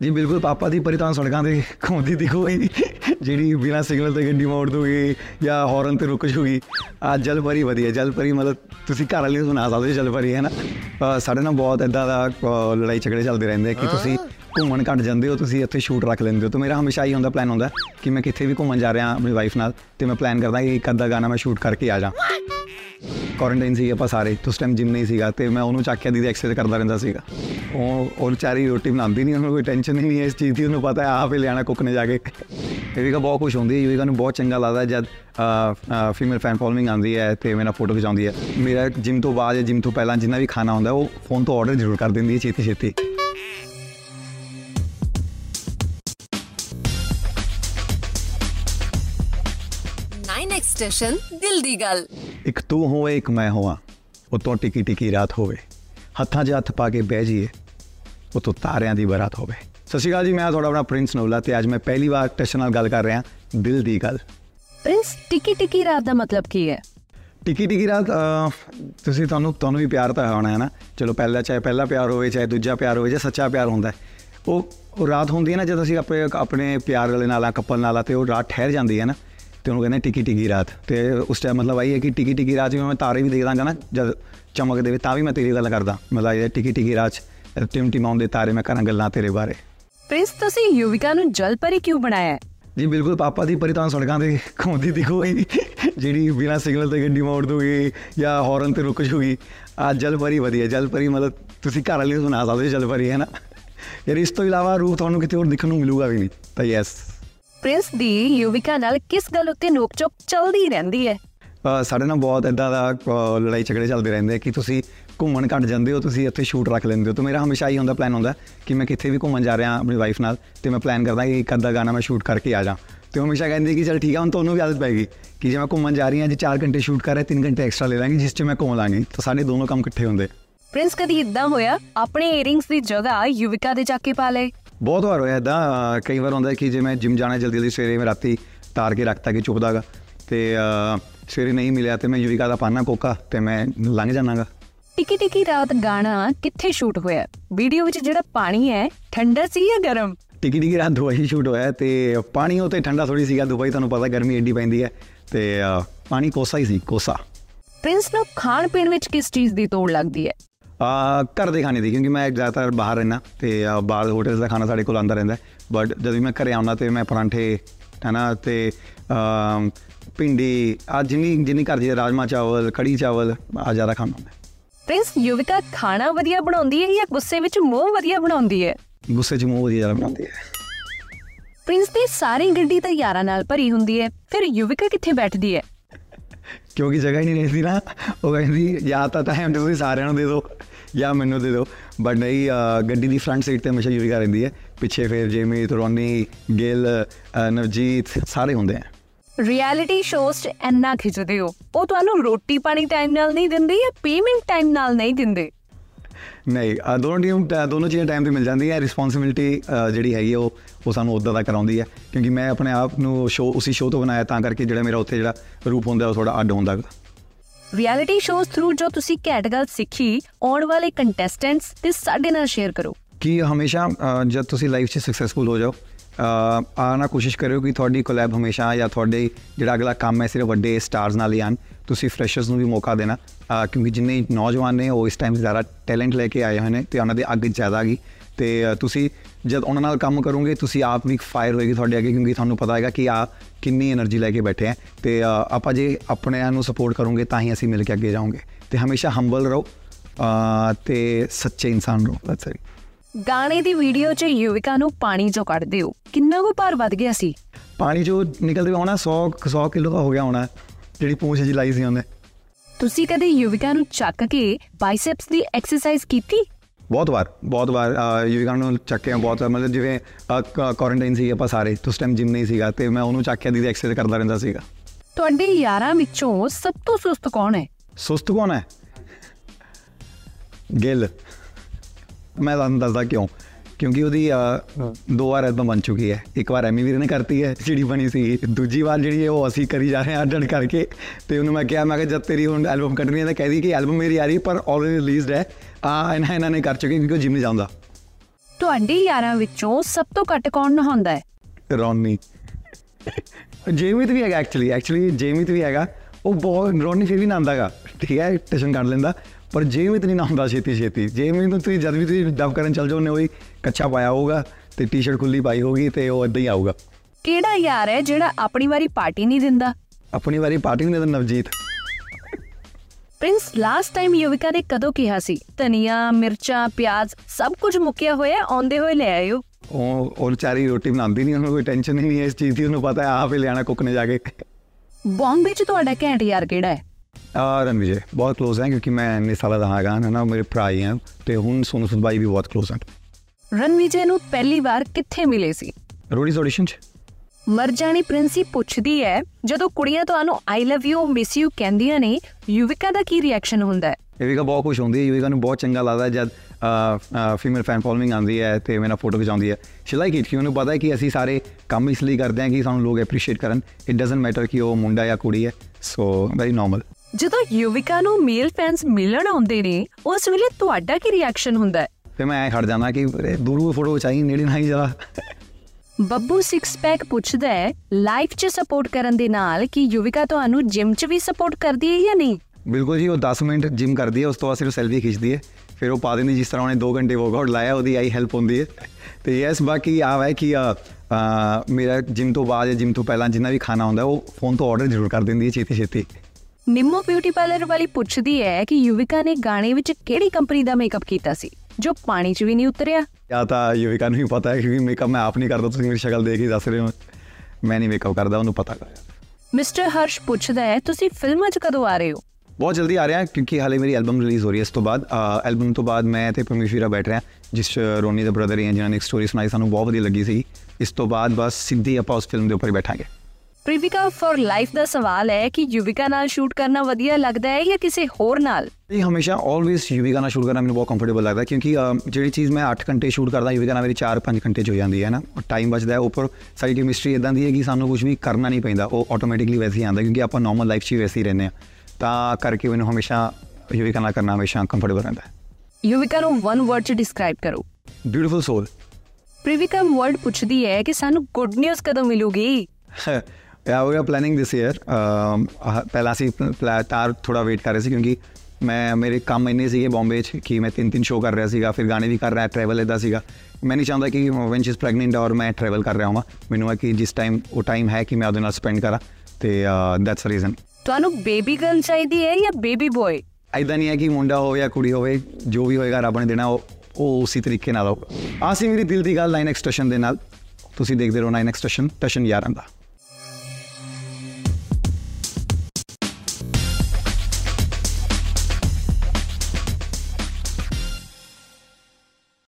ਜੀ ਬਿਲਕੁਲ ਪਾਪਾ ਦੀ ਪਰੀ ਤਾਂ ਸੜਕਾਂ ਤੇ ਘੁੰਮਦੀ ਦਿਖੋਗੀ ਜਿਹੜੀ ਬਿਨਾਂ ਸਿਗਨਲ ਤੇ ਗੱਡੀ ਮੋੜ ਦੂਗੀ ਜਾਂ ਹਾਰਨ ਤੇ ਰੁਕ ਜੂਗੀ। ਆ ਜਲ ਪਰੀ ਵਧੀਆ ਜਲ ਪਰੀ ਮਤਲਬ ਤੁਸੀਂ ਘਰ ਵਾਲੇ ਨੂੰ ਸੁਣਾ ਸਕਦੇ ਹੋ ਜਲ ਪਰੀ ਹੈ ਨਾ? ਸਾਡੇ ਨਾਲ ਬਹੁਤ ਇਦਾਂ ਦਾ ਲੜਾਈ ਝਗੜੇ ਚੱਲਦੇ ਰਹਿੰਦੇ ਕਿ ਤੁਸੀਂ ਘੁੰਮਣ ਘੱਟ ਜਾਂਦੇ ਹੋ ਤੁਸੀਂ ਇੱਥੇ ਸ਼ੂਟ ਰੱਖ ਲੈਂਦੇ ਹੋ। ਤਾਂ ਮੇਰਾ ਹਮੇਸ਼ਾ ਹੀ ਹੁੰਦਾ ਪਲਾਨ ਹੁੰਦਾ ਕਿ ਮੈਂ ਕਿੱਥੇ ਵੀ ਘੁੰਮਣ ਜਾ ਰਿਹਾ ਆਪਣੀ ਵਾਈਫ ਨਾਲ ਤੇ ਮੈਂ ਪਲਾਨ ਕਰਦਾ ਕਿ ਇੱਕ ਅੱਧਾ ਗਾਣਾ ਮੈਂ ਸ਼ੂਟ ਕਰਕੇ ਆ ਜਾ। ਕੁਆਰੰਟਾਈਨ ਸੀ ਆਪਾਂ ਸਾਰੇ ਉਸ ਟਾਈਮ ਜਿਮ ਨਹੀਂ ਸੀਗਾ ਤੇ ਮੈਂ ਉਹਨੂੰ ਚੱਕ ਕੇ ਦੀ ਐਕਸਰਸਾਈਜ਼ ਕਰਦਾ ਰਹਿੰਦਾ ਸੀਗਾ। ਉਹ ਉਹ ਵਿਚਾਰੀ ਰੋਟੀ ਬਣਾਉਂਦੀ ਨਹੀਂ ਉਹਨੂੰ ਕੋਈ ਟੈਨਸ਼ਨ ਨਹੀਂ ਹੈ ਇਸ ਚੀਜ਼ ਦੀ ਉਹਨੂੰ ਪਤਾ ਹੈ ਆਪ ਹੀ ਲਿਆਣਾ ਕੁੱਕ ਨੇ ਜਾ ਕੇ। ਯੂਵਿਕਾ ਬਹੁਤ ਖੁਸ਼ ਹੁੰਦੀ ਹੈ ਯੂਵਿਕਾ ਨੂੰ ਬਹੁਤ ਚੰਗਾ ਲੱਗਦਾ ਜਦ ਫੀਮੇਲ ਫੈਨ ਫੋਲੋਇੰਗ ਆਉਂਦੀ ਹੈ ਤੇ ਮੇਰਾ ਫੋਟੋ ਖਿਚਾਉਂਦੀ ਹੈ। ਮੇਰਾ ਜਿਮ ਤੋਂ ਬਾਅਦ ਜਾਂ ਜਿਮ ਤੋਂ ਪਹਿਲਾਂ ਜਿੰਨਾ ਵੀ ਖਾਣਾ ਹੁੰਦਾ ਉਹ ਫੋਨ ਤੋਂ ਆਰਡਰ ਜ਼ਰੂਰ ਕਰ ਦਿੰਦੀ ਹੈ ਛੇਤੀ ਛੇਤੀ। ਸਟੇਸ਼ਨ ਦਿਲ ਦੀ ਗੱਲ ਇੱਕ ਤੂੰ ਹੋਵੇ ਇੱਕ ਮੈਂ ਹੋਵਾਂ ਉਤੋਂ ਟਿਕੀ ਟਿਕੀ ਰਾਤ ਹੋਵੇ। ਹੱਥਾਂ 'ਚ ਹੱਥ ਪਾ ਕੇ ਬਹਿ ਜੀਏ ਉਤੋਂ ਤਾਰਿਆਂ ਦੀ ਬਰਾਤ ਹੋਵੇ। ਸਤਿ ਸ਼੍ਰੀ ਅਕਾਲ ਜੀ ਮੈਂ ਤੁਹਾਡਾ ਆਪਣਾ ਪ੍ਰਿੰਸ ਨੋਲਾ ਤੇ ਅੱਜ ਮੈਂ ਪਹਿਲੀ ਵਾਰ ਟੈਸ਼ਨ ਨਾਲ ਗੱਲ ਕਰ ਰਿਹਾ ਦਿਲ ਦੀ ਗੱਲ। ਪ੍ਰਿੰਸ ਟਿਕੀ ਟਿਕੀ ਰਾਤ ਦਾ ਮਤਲਬ ਕੀ ਹੈ? ਟਿਕੀ ਟਿਕੀ ਰਾਤ ਤੁਸੀਂ ਤੁਹਾਨੂੰ ਤੁਹਾਨੂੰ ਵੀ ਪਿਆਰ ਤਾਂ ਹੋਣਾ ਹੈ ਨਾ। ਚਲੋ ਪਹਿਲਾ ਚਾਹੇ ਪਹਿਲਾ ਪਿਆਰ ਹੋਵੇ ਚਾਹੇ ਦੂਜਾ ਪਿਆਰ ਹੋਵੇ ਜਾਂ ਸੱਚਾ ਪਿਆਰ ਹੁੰਦਾ ਉਹ ਉਹ ਰਾਤ ਹੁੰਦੀ ਹੈ ਨਾ ਜਦੋਂ ਅਸੀਂ ਆਪਣੇ ਆਪਣੇ ਪਿਆਰ ਵਾਲੇ ਨਾਲ ਆ ਕਪਲ ਨਾਲ ਆ ਤੇ ਉਹ ਰਾਤ ਠਹਿਰ ਜਾਂਦੀ ਹੈ ਨਾ ਤੇ ਉਹਨੂੰ ਕਹਿੰਦੇ ਟਿਕੀ ਟਿਕੀ ਰਾਤ। ਤੇ ਉਸ ਟਾਈਮ ਮਤਲਬ ਆਈ ਹੈ ਕਿ ਟਿਕੀ ਟਿਕੀ ਰਾਤ ਜਿਵੇਂ ਮੈਂ ਤਾਰੇ ਵੀ ਦੇਖਦਾ ਨਾ ਜਦ ਚਮਕ ਦੇਵੇ ਤਾਂ ਵੀ ਮੈਂ ਤੇਰੀ ਗੱਲ ਕਰਦਾ। ਮਤਲਬ ਇਹ ਟਿਕੀ ਟਿਕੀ ਰਾਤ 'ਚ ਟਿਮ ਟਿਮਾਉਂਦੇ ਤਾਰੇ ਮੈਂ ਕਰਾਂ ਗੱਲਾਂ ਤੇਰੇ ਬਾਰੇ। ਪ੍ਰਿੰਸ ਤੁਸੀਂ ਯੂਵਿਕਾ ਨੂੰ ਜਲ ਪਰੀ ਕਿਉਂ ਬਣਾਇਆ? ਹੈ ਜੀ ਬਿਲਕੁਲ ਪਾਪਾ ਦੀ ਪਰੀ ਤਾਂ ਸੜਕਾਂ ਤੇ ਘੁੰਮਦੀ ਦਿਖੋਗੀ ਜਿਹੜੀ ਬਿਨਾਂ ਸਿਗਨਲ ਤੇ ਗੱਡੀ ਮੋੜ ਦੂਗੀ ਜਾਂ ਹਾਰਨ ਤੇ ਰੁਕ ਜੂਗੀ ਆ ਜਲ ਪਰੀ ਵਧੀਆ ਜਲ ਪਰੀ ਮਤਲਬ ਤੁਸੀਂ ਘਰ ਵਾਲੇ ਨੂੰ ਸੁਣਾ ਸਕਦੇ ਹੋ ਜਲ ਪਰੀ ਹੈ ਨਾ? ਯਾਰ ਇਸ ਤੋਂ ਇਲਾਵਾ ਰੂਪ ਤੁਹਾਨੂੰ ਕਿਤੇ ਹੋਰ ਦਿਖਣ ਨੂੰ ਮਿਲੂਗਾ ਵੀ ਨਹੀਂ ਤਾਂ ਯੈਸ ਪ੍ਰਿੰਸ ਦੀ ਯੂਵਿਕਾ ਨਾਲ ਕਿਸ ਗੱਲ ਉੱਤੇ ਨੋਕਚੋਕ ਚੱਲਦੀ ਰਹਿੰਦੀ ਹੈ? ਸਾਡੇ ਨਾਲ ਬਹੁਤ ਇਦਾਂ ਦਾ ਲੜਾਈ ਝਗੜੇ ਚੱਲਦੇ ਰਹਿੰਦੇ ਕਿ ਤੁਸੀਂ ਘੁੰਮਣ ਘੱਟ ਜਾਂਦੇ ਹੋ ਤੁਸੀਂ ਇੱਥੇ ਸ਼ੂਟ ਰੱਖ ਲੈਂਦੇ ਹੋ। ਤਾਂ ਮੇਰਾ ਹਮੇਸ਼ਾ ਹੀ ਹੁੰਦਾ ਪਲਾਨ ਹੁੰਦਾ ਕਿ ਮੈਂ ਕਿੱਥੇ ਵੀ ਘੁੰਮਣ ਜਾ ਰਿਹਾ ਆਪਣੀ ਵਾਈਫ ਨਾਲ ਤੇ ਮੈਂ ਪਲਾਨ ਕਰਦਾ ਕਿ ਇੱਕ ਅੱਧਾ ਗਾਣਾ ਮੈਂ ਸ਼ੂਟ ਕਰਕੇ ਆ ਜਾ। ਤੇ ਹਮੇਸ਼ਾ ਕਹਿੰਦੀ ਕਿ ਚਲ ਠੀਕ ਆ ਹੁਣ ਤੁਹਾਨੂੰ ਵੀ ਆਦਤ ਪੈ ਗਈ ਕਿ ਜੇ ਮੈਂ ਘੁੰਮਣ ਜਾ ਰਹੀ ਹਾਂ ਜੇ 4 ਘੰਟੇ ਸ਼ੂਟ ਕਰ ਰਿਹਾ 3 ਘੰਟੇ ਐਕਸਟਰਾ ਲੈ ਲਾਂਗੇ ਜਿਸ 'ਚ ਮੈਂ ਘੁੰਮ ਲਾਂਗੇ। ਤਾਂ ਸਾਡੇ ਦੋਨੋਂ ਕੰਮ ਇਕੱਠੇ ਹੁੰਦੇ। ਪ੍ਰਿੰਸ ਕਦੀ ਇਦਾਂ ਹੋਇਆ? ਆਪਣੇ ਏਅਰਿੰਗਸ ਦੀ ਜਗ੍ਹਾ ਯੂਵਿਕਾ ਦੇ ਜਾ ਕੇ ਪਾ ਲਏ। ਬਹੁਤ ਵਾਰ ਹੋਇਆ ਇਦਾਂ ਕਈ ਵਾਰ ਹੁੰਦਾ ਕਿ ਜੇ ਮੈਂ ਜਿਮ ਜਾਣਾ ਜਲਦੀ ਜਲਦੀ ਸਵੇਰੇ ਮੈਂ ਰਾਤੀ ਤਾਰ ਕੇ ਰੱਖਤਾ ਕਿ ਚੁੱਪਦਾਗਾ ਤੇ ਸਵੇਰੇ ਨਹੀਂ ਮਿਲਿਆ ਤੇ ਮੈਂ ਯੂਵਿਕਾ ਦਾ ਪਾਣਾ ਕੋਕਾ ਤੇ ਮੈਂ ਲੰਘ ਜਾਣਾਗਾ। ਟਿਕੀ ਟਿਕੀ ਰਾਤ ਗਾਣਾ ਕਿੱਥੇ ਸ਼ੂਟ ਹੋਇਆ? ਵੀਡੀਓ ਵਿੱਚ ਜਿਹੜਾ ਪਾਣੀ ਹੈ ਠੰਡਾ ਸੀ ਜਾਂ ਗਰਮ? ਟਿਕੀ ਟਿਕੀ ਰਾਤ ਦੁਬਈ ਸ਼ੂਟ ਹੋਇਆ ਤੇ ਪਾਣੀ ਉਤੇ ਠੰਡਾ ਥੋੜੀ ਸੀਗਾ ਦੁਬਈ ਤੁਹਾਨੂੰ ਪਤਾ ਗਰਮੀ ਏਡੀ ਪੈਂਦੀ ਹੈ ਤੇ ਪਾਣੀ ਕੋਸਾ ਹੀ ਸੀ ਕੋਸਾ। ਪ੍ਰਿੰਸ ਨੂੰ ਖਾਣ ਪੀਣ ਵਿੱਚ ਕਿਸ ਚੀਜ਼ ਦੀ ਤੋੜ ਲੱਗਦੀ ਹੈ? ਆ ਘਰ ਦੇ ਖਾਣੇ ਦੀ ਕਿਉਂਕਿ ਮੈਂ ਜ਼ਿਆਦਾਤਰ ਬਾਹਰ ਰਹਿਣਾ ਤੇ ਬਾਹਰ ਹੋਟਲਸ ਦਾ ਖਾਣਾ ਸਾਡੇ ਕੋਲ ਆਉਂਦਾ ਰਹਿੰਦਾ। ਬਟ ਜਦੋਂ ਵੀ ਮੈਂ ਘਰੇ ਆਉਣਾ ਤੇ ਮੈਂ ਪਰਾਂਠੇ ਹਨਾ ਤੇ ਭਿੰਡੀ ਆ ਜਿੰਨੀ ਜਿੰਨੀ ਘਰ ਦੀ ਰਾਜਮਾ ਚਾਵਲ ਕੜੀ ਚਾਵਲ ਆ ਜ਼ਿਆਦਾ ਖਾਣਾ ਹੁੰਦਾ ਪ੍ਰਿੰਸ ਯੂਵਿਕਾ ਖਾਣਾ ਵਧੀਆ ਬਣਾਉਂਦੀ ਹੈ ਜਾਂ ਗੁੱਸੇ ਵਿੱਚ ਮੂੰਹ ਵਧੀਆ ਬਣਾਉਂਦੀ ਹੈ? ਗੁੱਸੇ 'ਚ ਮੂੰਹ ਵਧੀਆ ਬਣਾਉਂਦੀ ਹੈ। ਪ੍ਰਿੰਸ ਦੀ ਸਾਰੀ ਗੱਡੀ ਤਾਂ ਯਾਰਾਂ ਨਾਲ ਭਰੀ ਹੁੰਦੀ ਹੈ ਫਿਰ ਯੂਵਿਕਾ ਕਿੱਥੇ ਬੈਠਦੀ ਹੈ? ਕਿਉਂਕਿ ਜਗ੍ਹਾ ਹੀ ਨਹੀਂ ਰਹਿੰਦੀ ਨਾ ਉਹ ਕਹਿੰਦੀ ਜਾਂ ਤਾਂ ਟਾਈਮ ਤੁਸੀਂ ਸਾਰਿਆਂ ਨੂੰ ਦੇ ਦਿਓ ਜਾਂ ਮੈਨੂੰ ਦੇ ਦਿਓ। ਬਟ ਨਹੀਂ ਗੱਡੀ ਦੀ ਫਰੰਟ ਸੀਟ ਤੇ ਹਮੇਸ਼ਾ ਯੂਵਿਕਾ ਰਹਿੰਦੀ ਹੈ। ਪਿੱਛੇ ਫਿਰ ਜੇਮੀ ਰੋਨੀ ਗਿਲ ਨਵਜੀਤ ਸਾਰੇ ਹੁੰਦੇ ਆ। ਰਿਐਲਿਟੀ ਸ਼ੋਜ਼ 'ਚ ਇੰਨਾ ਖਿੱਚਦੇ ਹੋ। ਉਹ ਤੁਹਾਨੂੰ ਰੋਟੀ ਪਾਣੀ ਟਾਈਮ ਨਾਲ ਨਹੀਂ ਦਿੰਦੇ ਜਾਂ ਪੇਮੈਂਟ ਟਾਈਮ ਨਾਲ ਨਹੀਂ ਦਿੰਦੇ? ਨਹੀਂ ਦੋਨੋਂ ਟੀਮ ਦੋਨੋਂ ਚੀਜ਼ਾਂ ਟਾਈਮ ਤੇ ਮਿਲ ਜਾਂਦੀਆਂ। ਰਿਸਪੌਂਸਿਬਿਲਟੀ ਜਿਹੜੀ ਹੈਗੀ ਉਹ ਉਹ ਸਾਨੂੰ ਉਦਾਂ ਦਾ ਕਰਾਉਂਦੀ ਹੈ ਕਿਉਂਕਿ ਮੈਂ ਆਪਣੇ ਆਪ ਨੂੰ ਸ਼ੋ ਉਸੇ ਸ਼ੋਅ ਤੋਂ ਬਣਾਇਆ ਤਾਂ ਕਰਕੇ ਜਿਹੜਾ ਮੇਰਾ ਉੱਥੇ ਜਿਹੜਾ ਰੂਪ ਹੁੰਦਾ ਉਹ ਥੋੜਾ ਅੱਡ ਹੁੰਦਾ। ਰਿਐਲਿਟੀ ਸ਼ੋਜ਼ ਥਰੂ ਜੋ ਤੁਸੀਂ ਘੈਂਟ ਗੱਲ ਸਿੱਖੀ ਆਉਣ ਵਾਲੇ ਕੰਟੈਸਟੈਂਟਸ ਤੇ ਸਾਡੇ ਨਾਲ ਸ਼ੇਅਰ ਕਰੋ। ਕਿ ਹਮੇਸ਼ਾ ਜਦ ਤੁਸੀਂ ਲਾਈਫ 'ਚ ਸਕਸੈਸਫੁਲ ਹੋ ਜਾਓ ਆਣਾ ਕੋਸ਼ਿਸ਼ ਕਰਿਓ ਕਿ ਤੁਹਾਡੀ ਕੋਲੈਬ ਹਮੇਸ਼ਾ ਜਾਂ ਤੁਹਾਡੇ ਜਿਹੜਾ ਅਗਲਾ ਕੰਮ ਹੈ ਸਿਰਫ ਵੱਡੇ ਸਟਾਰਸ ਨਾਲ ਹੀ ਆਣ। ਤੁਸੀਂ ਫਰੈਸ਼ਰਸ ਨੂੰ ਵੀ ਮੌਕਾ ਦੇਣਾ ਕਿਉਂਕਿ ਜਿੰਨੇ ਨੌਜਵਾਨ ਨੇ ਉਹ ਇਸ ਟਾਈਮ ਜ਼ਿਆਦਾ ਟੈਲੈਂਟ ਲੈ ਕੇ ਆਏ ਹੋਏ ਨੇ ਤੇ ਉਹਨਾਂ ਦੇ ਅੱਗੇ ਜ਼ਿਆਦਾ ਗਈ ਤੇ ਤੁਸੀਂ ਜਦ ਉਹਨਾਂ ਨਾਲ ਕੰਮ ਕਰੋਗੇ, ਤੁਸੀਂ ਆਪ ਵੀ ਫਾਇਰ ਹੋਏਗੀ ਤੁਹਾਡੇ ਅੱਗੇ, ਕਿਉਂਕਿ ਤੁਹਾਨੂੰ ਪਤਾ ਹੈਗਾ ਕਿ ਆ ਕਿੰਨੀ એનર્ਜੀ ਲੈ ਕੇ ਬੈਠੇ ਆ ਤੇ ਆਪਾਂ ਜੇ ਆਪਣਿਆਂ ਨੂੰ ਸਪੋਰਟ ਕਰੋਗੇ ਤਾਂ ਹੀ ਅਸੀਂ ਮਿਲ ਕੇ ਅੱਗੇ ਜਾਵਾਂਗੇ। ਤੇ ਹਮੇਸ਼ਾ ਹੰਬਲ ਰਹੋ ਤੇ ਸੱਚੇ ਇਨਸਾਨ ਰਹੋ ਦੈਟਸ ਇਟ ਗਾਣੇ ਦੀ ਵੀਡੀਓ 'ਚ ਯੂਵਿਕਾ ਨੂੰ ਪਾਣੀ 'ਚੋਂ ਕੱਢਦੇ ਹੋ ਕਿੰਨਾ ਕੁ ਭਾਰ ਵੱਧ ਗਿਆ ਸੀ? ਪਾਣੀ ਜੋ ਨਿਕਲਦੇ ਹੋਣਾ 100 100 ਕਿਲੋ ਦਾ ਹੋ ਗਿਆ ਹੋਣਾ ਜਿਹੜੀ ਪੂੰਛ ਜੀ ਲਾਈ ਸੀ ਉਹਨੇ। ਤੁਸੀਂ ਕਦੇ ਯੂਵਿਕਾ ਨੂੰ ਚੱਕ ਕੇ ਬਾਈਸੈਪਸ ਦੀ ਐਕਸਰਸਾਈਜ਼ ਕੀਤੀ? ਬਹੁਤ ਵਾਰ ਬਹੁਤ ਵਾਰ ਯੂਵਿਕਾ ਨੂੰ ਚੱਕਿਆ ਬਹੁਤ ਵਾਰ ਮਤਲਬ ਜਿਵੇਂ ਕੁਆਰੰਟਾਈਨ ਸੀ ਆਪਾਂ ਸਾਰੇ ਉਸ ਟਾਈਮ ਜਿਮ ਨਹੀਂ ਸੀਗਾ ਤੇ ਮੈਂ ਉਹਨੂੰ ਚੱਕ ਕੇ ਦੀ ਐਕਸਰਸਾਈਜ਼ ਕਰਦਾ ਰਹਿੰਦਾ ਸੀਗਾ। ਤੁਹਾਡੇ ਯਾਰਾਂ ਵਿੱਚੋਂ ਸਭ ਤੋਂ ਸੁਸਤ ਕੌਣ ਹੈ? ਸੁਸਤ ਕੌਣ ਹੈ? ਗਿੱਲ। ਮੈਂ ਤੁਹਾਨੂੰ ਦੱਸਦਾ ਕਿਉਂ? ਕਿਉਂਕਿ ਉਹਦੀ ਦੋ ਵਾਰ ਐਲਬਮ ਬਣ ਚੁੱਕੀ ਹੈ। ਇੱਕ ਵਾਰ ਐਮੀ ਵੀਰ ਨੇ ਕਰਤੀ ਹੈ ਜਿਹੜੀ ਬਣੀ ਸੀ। ਦੂਜੀ ਵਾਰ ਜਿਹੜੀ ਹੈ ਉਹ ਅਸੀਂ ਕਰੀ ਜਾ ਰਹੇ ਹਾਂ ਅੱਡ ਕਰਕੇ। ਤੇ ਉਹਨੂੰ ਮੈਂ ਕਿਹਾ ਮੈਂ ਕਿਹਾ ਜਦ ਤੇਰੀ ਹੁਣ ਐਲਬਮ ਕੱਢਣੀ ਹੈ ਤਾਂ ਕਹਿ ਦੀ ਕਿ ਐਲਬਮ ਮੇਰੀ ਆ ਰਹੀ ਹੈ, ਪਰ ਆਲਰੇਡੀ ਰਿਲੀਜ਼ਡ ਹੈ। ਆ ਇਹਨਾਂ ਇਹਨਾਂ ਨੇ ਕਰ ਚੁੱਕੇ ਕਿਉਂਕਿ ਜਿਮ ਨਹੀਂ ਜਾਂਦਾ। ਤੁਹਾਡੇ ਯਾਰਾਂ ਵਿੱਚੋਂ ਸਭ ਤੋਂ ਘੱਟ ਕੌਣ ਨਹਾਉਂਦਾ ਹੈ? ਰੌਨੀ। ਜੇਮਿਤ ਵੀ ਹੈਗਾ ਐਕਚੁਅਲੀ ਐਕਚੁਅਲੀ ਜੇਮਿਤ ਵੀ ਹੈਗਾ। ਉਹ ਬਹੁਤ ਰੌਨੀ ਫਿਰ ਵੀ ਨਹਾਉਂਦਾਗਾ ਠੀਕ ਹੈ ਟੈਸ਼ਨ ਕਰ ਲੈਂਦਾ। ਪਰ ਜੇਮਿਤ ਨਹੀਂ ਨਹਾਉਂਦਾ ਛੇਤੀ ਛੇਤੀ ਜੇਮਿਤ ਨੂੰ ਤੁਸੀਂ ਜਦ ਵੀ ਤੁਸੀਂ ਡਬ ਕਰਨ ਚੱਲ ਜਾਓ ਉਹਨੇ ਉਹੀ ਕੱਚਾ ਪਾਇਆ ਹੋਊਗਾ ਤੇ ਟੀ-ਸ਼ਰਟ ਖੁੱਲੀ ਪਾਈ ਹੋਗੀ ਤੇ ਉਹ ਇਦਾਂ ਹੀ ਆਊਗਾ। ਕਿਹੜਾ ਯਾਰ ਹੈ ਜਿਹੜਾ ਆਪਣੀ ਵਾਰੀ ਪਾਰਟੀ ਨਹੀਂ ਦਿੰਦਾ? ਆਪਣੀ ਵਾਰੀ ਪਾਰਟੀ ਨੂੰ ਦੇ ਦਿੰਦਾ Navjeet. Prince last time Yuvika ਨੇ ਕਦੋਂ ਕਿਹਾ ਸੀ? ਧਨੀਆ ਮਿਰਚਾਂ ਪਿਆਜ਼ ਸਭ ਕੁਝ ਮੁੱਕਿਆ ਹੋਇਆ ਆਉਂਦੇ ਹੋਏ ਲੈ ਆਇਓ। ਉਹ ਉਹ ਵਿਚਾਰੀ ਰੋਟੀ ਬਣਾਉਂਦੀ ਨਹੀਂ ਉਹਨੂੰ ਕੋਈ ਟੈਨਸ਼ਨ ਨਹੀਂ ਹੈ ਇਸ ਚੀਜ਼ ਦੀ ਉਹਨੂੰ ਪਤਾ ਹੈ ਆਪ ਹੀ ਲਿਆਣਾ ਕੁੱਕ ਨੇ ਜਾ ਕੇ। ਬੰਬੇ 'ਚ ਤੁਹਾਡਾ ਘੈਂਟ ਯਾਰ ਕਿਹੜਾ ਹੈ? ਆ ਰਣਵੀਰ ਬਹੁਤ ਕਲੋਜ਼ ਹੈ ਕਿਉਂਕਿ ਮੈਂ ਇੰਨੇ ਸਾਲਾਂ ਦਾ ਹੈਗਾ ਨਾ ਮੇਰੇ ਭਰਾ ਹੀ ਹੈ ਤੇ ਹੁਣ ਸੋਨੂ ਸੂਦ ਬਾਈ ਵੀ ਬਹੁਤ ਕਲੋਜ਼ ਹਨ। ਰਣਵੀਜੇ ਨੂੰ ਪਹਿਲੀ ਵਾਰ ਕਿੱਥੇ ਮਿਲੇ ਸੀ? ਰੋਡੀਜ਼ ਆਡੀਸ਼ਨ ਚ। ਮਰ ਜਾਣੀ ਪ੍ਰਿੰਸੀ ਪੁੱਛਦੀ ਹੈ ਜਦੋਂ ਕੁੜੀਆਂ ਤੁਹਾਨੂੰ I love you miss you ਕਹਿੰਦੀਆਂ ਨੇ ਯੁਵਿਕਾ ਦਾ ਕੀ ਰਿਐਕਸ਼ਨ ਹੁੰਦਾ ਹੈ? ਯੂਵਿਕਾ ਬਹੁਤ ਖੁਸ਼ ਹੁੰਦੀ ਹੈ ਯੂਵਿਕਾ ਨੂੰ ਬਹੁਤ ਚੰਗਾ ਲੱਗਦਾ ਜਦ ਫੀਮੇਲ ਫੈਨ ਫੋਲੋਇੰਗ ਆਉਂਦੀ ਹੈ ਤੇ ਮੇਰਾ ਫੋਟੋ ਖਿਚਾਉਂਦੀ ਹੈ। ਸ਼ੀ ਲਾਈਕ ਇਟ ਕਿ ਉਹਨੂੰ ਪਤਾ ਹੈ ਕਿ ਅਸੀਂ ਸਾਰੇ ਕੰਮ ਇਸ ਲਈ ਕਰਦੇ ਹਾਂ ਕਿ ਸਾਨੂੰ ਲੋਕ ਐਪਰੀਸ਼ੀਏਟ ਕਰਨ। ਇਟ ਡਸਨਟ ਮੈਟਰ ਕਿ ਉਹ ਮੁੰਡਾ ਜਾਂ ਕੁੜੀ ਹੈ ਸੋ ਵੈਰੀ ਨਾਰਮਲ ਜਦੋਂ ਯੁਵਿਕਾ ਨੂੰ ਮੇਲ ਫੈਨਸ ਮਿਲਣ ਆਉਂਦੇ ਨੇ ਉਸ ਵੇਲੇ ਤੁਹਾਡਾ ਕੀ ਰਿਐਕਸ਼ਨ ਹੁੰਦਾ ਹੈ? ਫਿਰ ਮੈਂ ਐ ਖੜ ਜਾਂਦਾ ਕਿ ਦੂਰੋਂ ਫੋਟੋ ਚਾਹੀ ਨੇੜੇ ਨਾ ਹੀ ਜਰਾ। ਬੱਬੂ 6 ਪੈਕ ਪੁੱਛਦਾ ਹੈ ਲਾਈਫ 'ਚ ਸਪੋਰਟ ਕਰਨ ਦੇ ਨਾਲ ਕਿ ਯੁਵਿਕਾ ਤੁਹਾਨੂੰ ਜਿਮ 'ਚ ਵੀ ਸਪੋਰਟ ਕਰਦੀ ਹੈ ਜਾਂ ਨਹੀਂ? ਬਿਲਕੁਲ ਜੀ ਉਹ 10 ਮਿੰਟ ਜਿਮ ਕਰਦੀ ਹੈ ਉਸ ਤੋਂ ਬਾਅਦ ਸਿਰਫ ਸੈਲਫੀ ਖਿੱਚਦੀ ਹੈ। ਫਿਰ ਉਹ ਪਾ ਦਿੰਦੀ ਜਿਸ ਤਰ੍ਹਾਂ ਉਹਨੇ 2 ਘੰਟੇ ਵਰਕਆਊਟ ਲਾਇਆ ਉਹਦੀ ਆਈ ਹੈਲਪ ਹੁੰਦੀ ਹੈ। ਤੇ ਯੈਸ ਬਾਕੀ ਆ ਹੈ ਕਿ ਮੇਰਾ ਜਿਮ ਤੋਂ ਬਾਅਦ ਜਾਂ ਜਿਮ ਤੋਂ ਪਹਿਲਾਂ ਜਿੰਨਾ ਵੀ ਖਾਣਾ ਹੁੰਦਾ ਉਹ ਫੋਨ ਤੋਂ ਆਰਡਰ ਜ਼ਰੂਰ ਕਰ ਦਿੰਦੀ ਹੈ ਛੇਤੀ ਛੇਤੀ ਨਿੰਮੋ ਬਿਊਟੀ ਪਾਰਲਰ ਵਾਲੀ ਪੁੱਛਦੀ ਹੈ ਕਿ ਯੁਵਿਕਾ ਨੇ ਗਾਣੇ ਵਿੱਚ ਕਿਹੜੀ ਕੰਪਨੀ ਦਾ ਮੇਕਅਪ ਕੀਤਾ ਸੀ ਜੋ ਪਾਣੀ 'ਚ ਵੀ ਨਹੀਂ ਉਤਰਿਆ? ਜਾਂ ਤਾਂ ਯੂਵਿਕਾ ਨੂੰ ਹੀ ਪਤਾ ਹੈ ਕਿਉਂਕਿ ਮੇਕਅਪ ਮੈਂ ਆਪ ਨਹੀਂ ਕਰਦਾ ਤੁਸੀਂ ਮੇਰੀ ਸ਼ਕਲ ਦੇਖ ਹੀ ਦੱਸ ਰਹੇ ਹੋ। ਮੈਂ ਨਹੀਂ ਮੇਕਅਪ ਕਰਦਾ ਉਹਨੂੰ ਪਤਾ ਹੈ ਮਿਸਟਰ ਹਰਸ਼ ਪੁੱਛਦਾ ਹੈ ਤੁਸੀਂ ਫਿਲਮਾਂ 'ਚ ਕਦੋਂ ਆ ਰਹੇ ਹੋ? ਬਹੁਤ ਜਲਦੀ ਆ ਰਿਹਾ ਕਿਉਂਕਿ ਹਾਲੇ ਮੇਰੀ ਐਲਬਮ ਰਿਲੀਜ਼ ਹੋ ਰਹੀ ਹੈ ਇਸ ਤੋਂ ਬਾਅਦ। ਐਲਬਮ ਤੋਂ ਬਾਅਦ ਮੈਂ ਤੇ ਪਰਮੇਸ਼ਵਰਾ ਬੈਠ ਰਿਹਾ ਜਿਸ ਰੋਨੀ ਦਾ ਬ੍ਰਦਰ ਹੈ ਜਿਨ੍ਹਾਂ ਨੇ ਇੱਕ ਸਟੋਰੀ ਸੁਣਾਈ ਸਾਨੂੰ ਬਹੁਤ ਵਧੀਆ ਲੱਗੀ ਸੀ ਇਸ ਤੋਂ ਬਾਅਦ ਬਸ ਸਿੱਧੀ ਆਪਾਂ ਉਸ ਫਿਲਮ ਦੇ ਉੱਪਰ ਬੈਠਾਂਗੇ। ਪ੍ਰਿਵਿਕਾ ਫॉर ਲਾਈਫ ਦਾ ਸਵਾਲ ਹੈ ਕਿ ਯੁਵਿਕਾ ਨਾਲ ਸ਼ੂਟ ਕਰਨਾ ਵਧੀਆ ਲੱਗਦਾ ਹੈ ਜਾਂ ਕਿਸੇ ਹੋਰ ਨਾਲ? ਇਹ ਹਮੇਸ਼ਾ ਆਲਵੇਸ ਯੂਵਿਕਾ ਨਾਲ ਸ਼ੂਟ ਕਰਨਾ ਮੈਨੂੰ ਬਹੁਤ ਕੰਫਰਟੇਬਲ ਲੱਗਦਾ ਕਿਉਂਕਿ ਜਿਹੜੀ ਚੀਜ਼ ਮੈਂ 8 ਘੰਟੇ ਸ਼ੂਟ ਕਰਦਾ ਯੂਵਿਕਾ ਨਾਲ ਮੇਰੀ 4-5 ਘੰਟੇ ਚ ਹੋ ਜਾਂਦੀ ਹੈ ਨਾ। ਟਾਈਮ ਬਚਦਾ ਹੈ ਉੱਪਰ ਸਾਡੀ ਕੈਮਿਸਟਰੀ ਇਦਾਂ ਦੀ ਹੈ ਕਿ ਸਾਨੂੰ ਕੁਝ ਵੀ ਕਰਨਾ ਨਹੀਂ ਪੈਂਦਾ ਉਹ ਆਟੋਮੈਟਿਕਲੀ ਵੈਸੇ ਹੀ ਆਉਂਦਾ ਕਿਉਂਕਿ ਆਪਾਂ ਨਾਰਮਲ ਲਾਈਫ 'ਚ ਹੀ ਵੈਸੇ ਹੀ ਰਹਿੰਦੇ ਆ ਤਾਂ ਕਰਕੇ ਮੈਨੂੰ ਹਮੇਸ਼ਾ ਯੂਵਿਕਾ ਨਾਲ ਕਰਨਾ ਹਮੇਸ਼ਾ ਕੰਫਰਟੇਬਲ ਰਹਿੰਦਾ ਹੈ। ਯੁਵਿਕਾ ਨੂੰ ਵਨ ਵਰਡ 'ਚ ਡਿਸਕ੍ਰਾਈਬ ਕਰੋ। ਬਿਊਟੀਫੁਲ ਸੋਲ ਪ੍ਰਿਵਿਕਾ ਵਰਡ ਪੁੱਛਦੀ ਹੈ ਕਿ ਸਾਨੂੰ ਗੁੱਡ ਨਿਊਜ਼ ਕਦੋਂ ਮਿਲੂਗੀ? Yeah we are planning this year ਪਹਿਲਾਂ ਅਸੀਂ ਤਾਰ ਥੋੜਾ ਵੇਟ ਕਰ ਰਹੇ ਸੀ ਕਿਉਂਕਿ ਮੈਂ ਮੇਰੇ ਕੰਮ ਇੰਨੇ ਸੀਗੇ ਬੰਬੇ 'ਚ ਕਿ ਮੈਂ ਤਿੰਨ ਤਿੰਨ ਸ਼ੋਅ ਕਰ ਰਿਹਾ ਸੀਗਾ ਫਿਰ ਗਾਣੇ ਵੀ ਕਰ ਰਿਹਾ ਟਰੈਵਲ ਇਦਾਂ ਸੀਗਾ ਮੈਂ ਨਹੀਂ ਚਾਹੁੰਦਾ ਕਿ ਵੈਨ ਸ਼ੀ ਇਜ਼ ਪ੍ਰੈਗਨੈਂਟ ਔਰ ਮੈਂ ਟਰੈਵਲ ਕਰ ਰਿਹਾ ਹਾਂ ਮੈਨੂੰ ਹੈ ਕਿ ਜਿਸ ਟਾਈਮ ਉਹ ਟਾਈਮ ਹੈ ਕਿ ਮੈਂ ਉਹਦੇ ਨਾਲ ਸਪੈਂਡ ਕਰਾਂ ਤੇ ਦੈਟਸ ਰੀਜ਼ਨ ਤੁਹਾਨੂੰ ਬੇਬੀ ਗਰਲ ਚਾਹੀਦੀ ਹੈ ਜਾਂ ਬੇਬੀ ਬॉय ਐਦਾਂ ਨਹੀਂ ਹੈ ਕਿ ਮੁੰਡਾ ਹੋਵੇ ਜਾਂ ਕੁੜੀ ਹੋਵੇ ਜੋ ਵੀ ਹੋਏਗਾ ਰੱਬ ਨੇ ਦੇਣਾ ਉਹ ਉਹ ਉਸੇ ਤਰੀਕੇ ਨਾਲ ਹੋਊਗਾ ਆਹ ਸੀ ਮੇਰੀ ਦਿਲ ਦੀ ਗੱਲ 9 ਐਕਸਟ੍ਰੈਸ਼ਨ ਦੇ ਨਾਲ ਤੁਸੀਂ ਦੇਖਦੇ ਰਹੋ 9 ਐਕਸਟ੍ਰੈਸ਼ਨ ਟਸ਼ਨ ਯਾਰਾਂ ਦਾ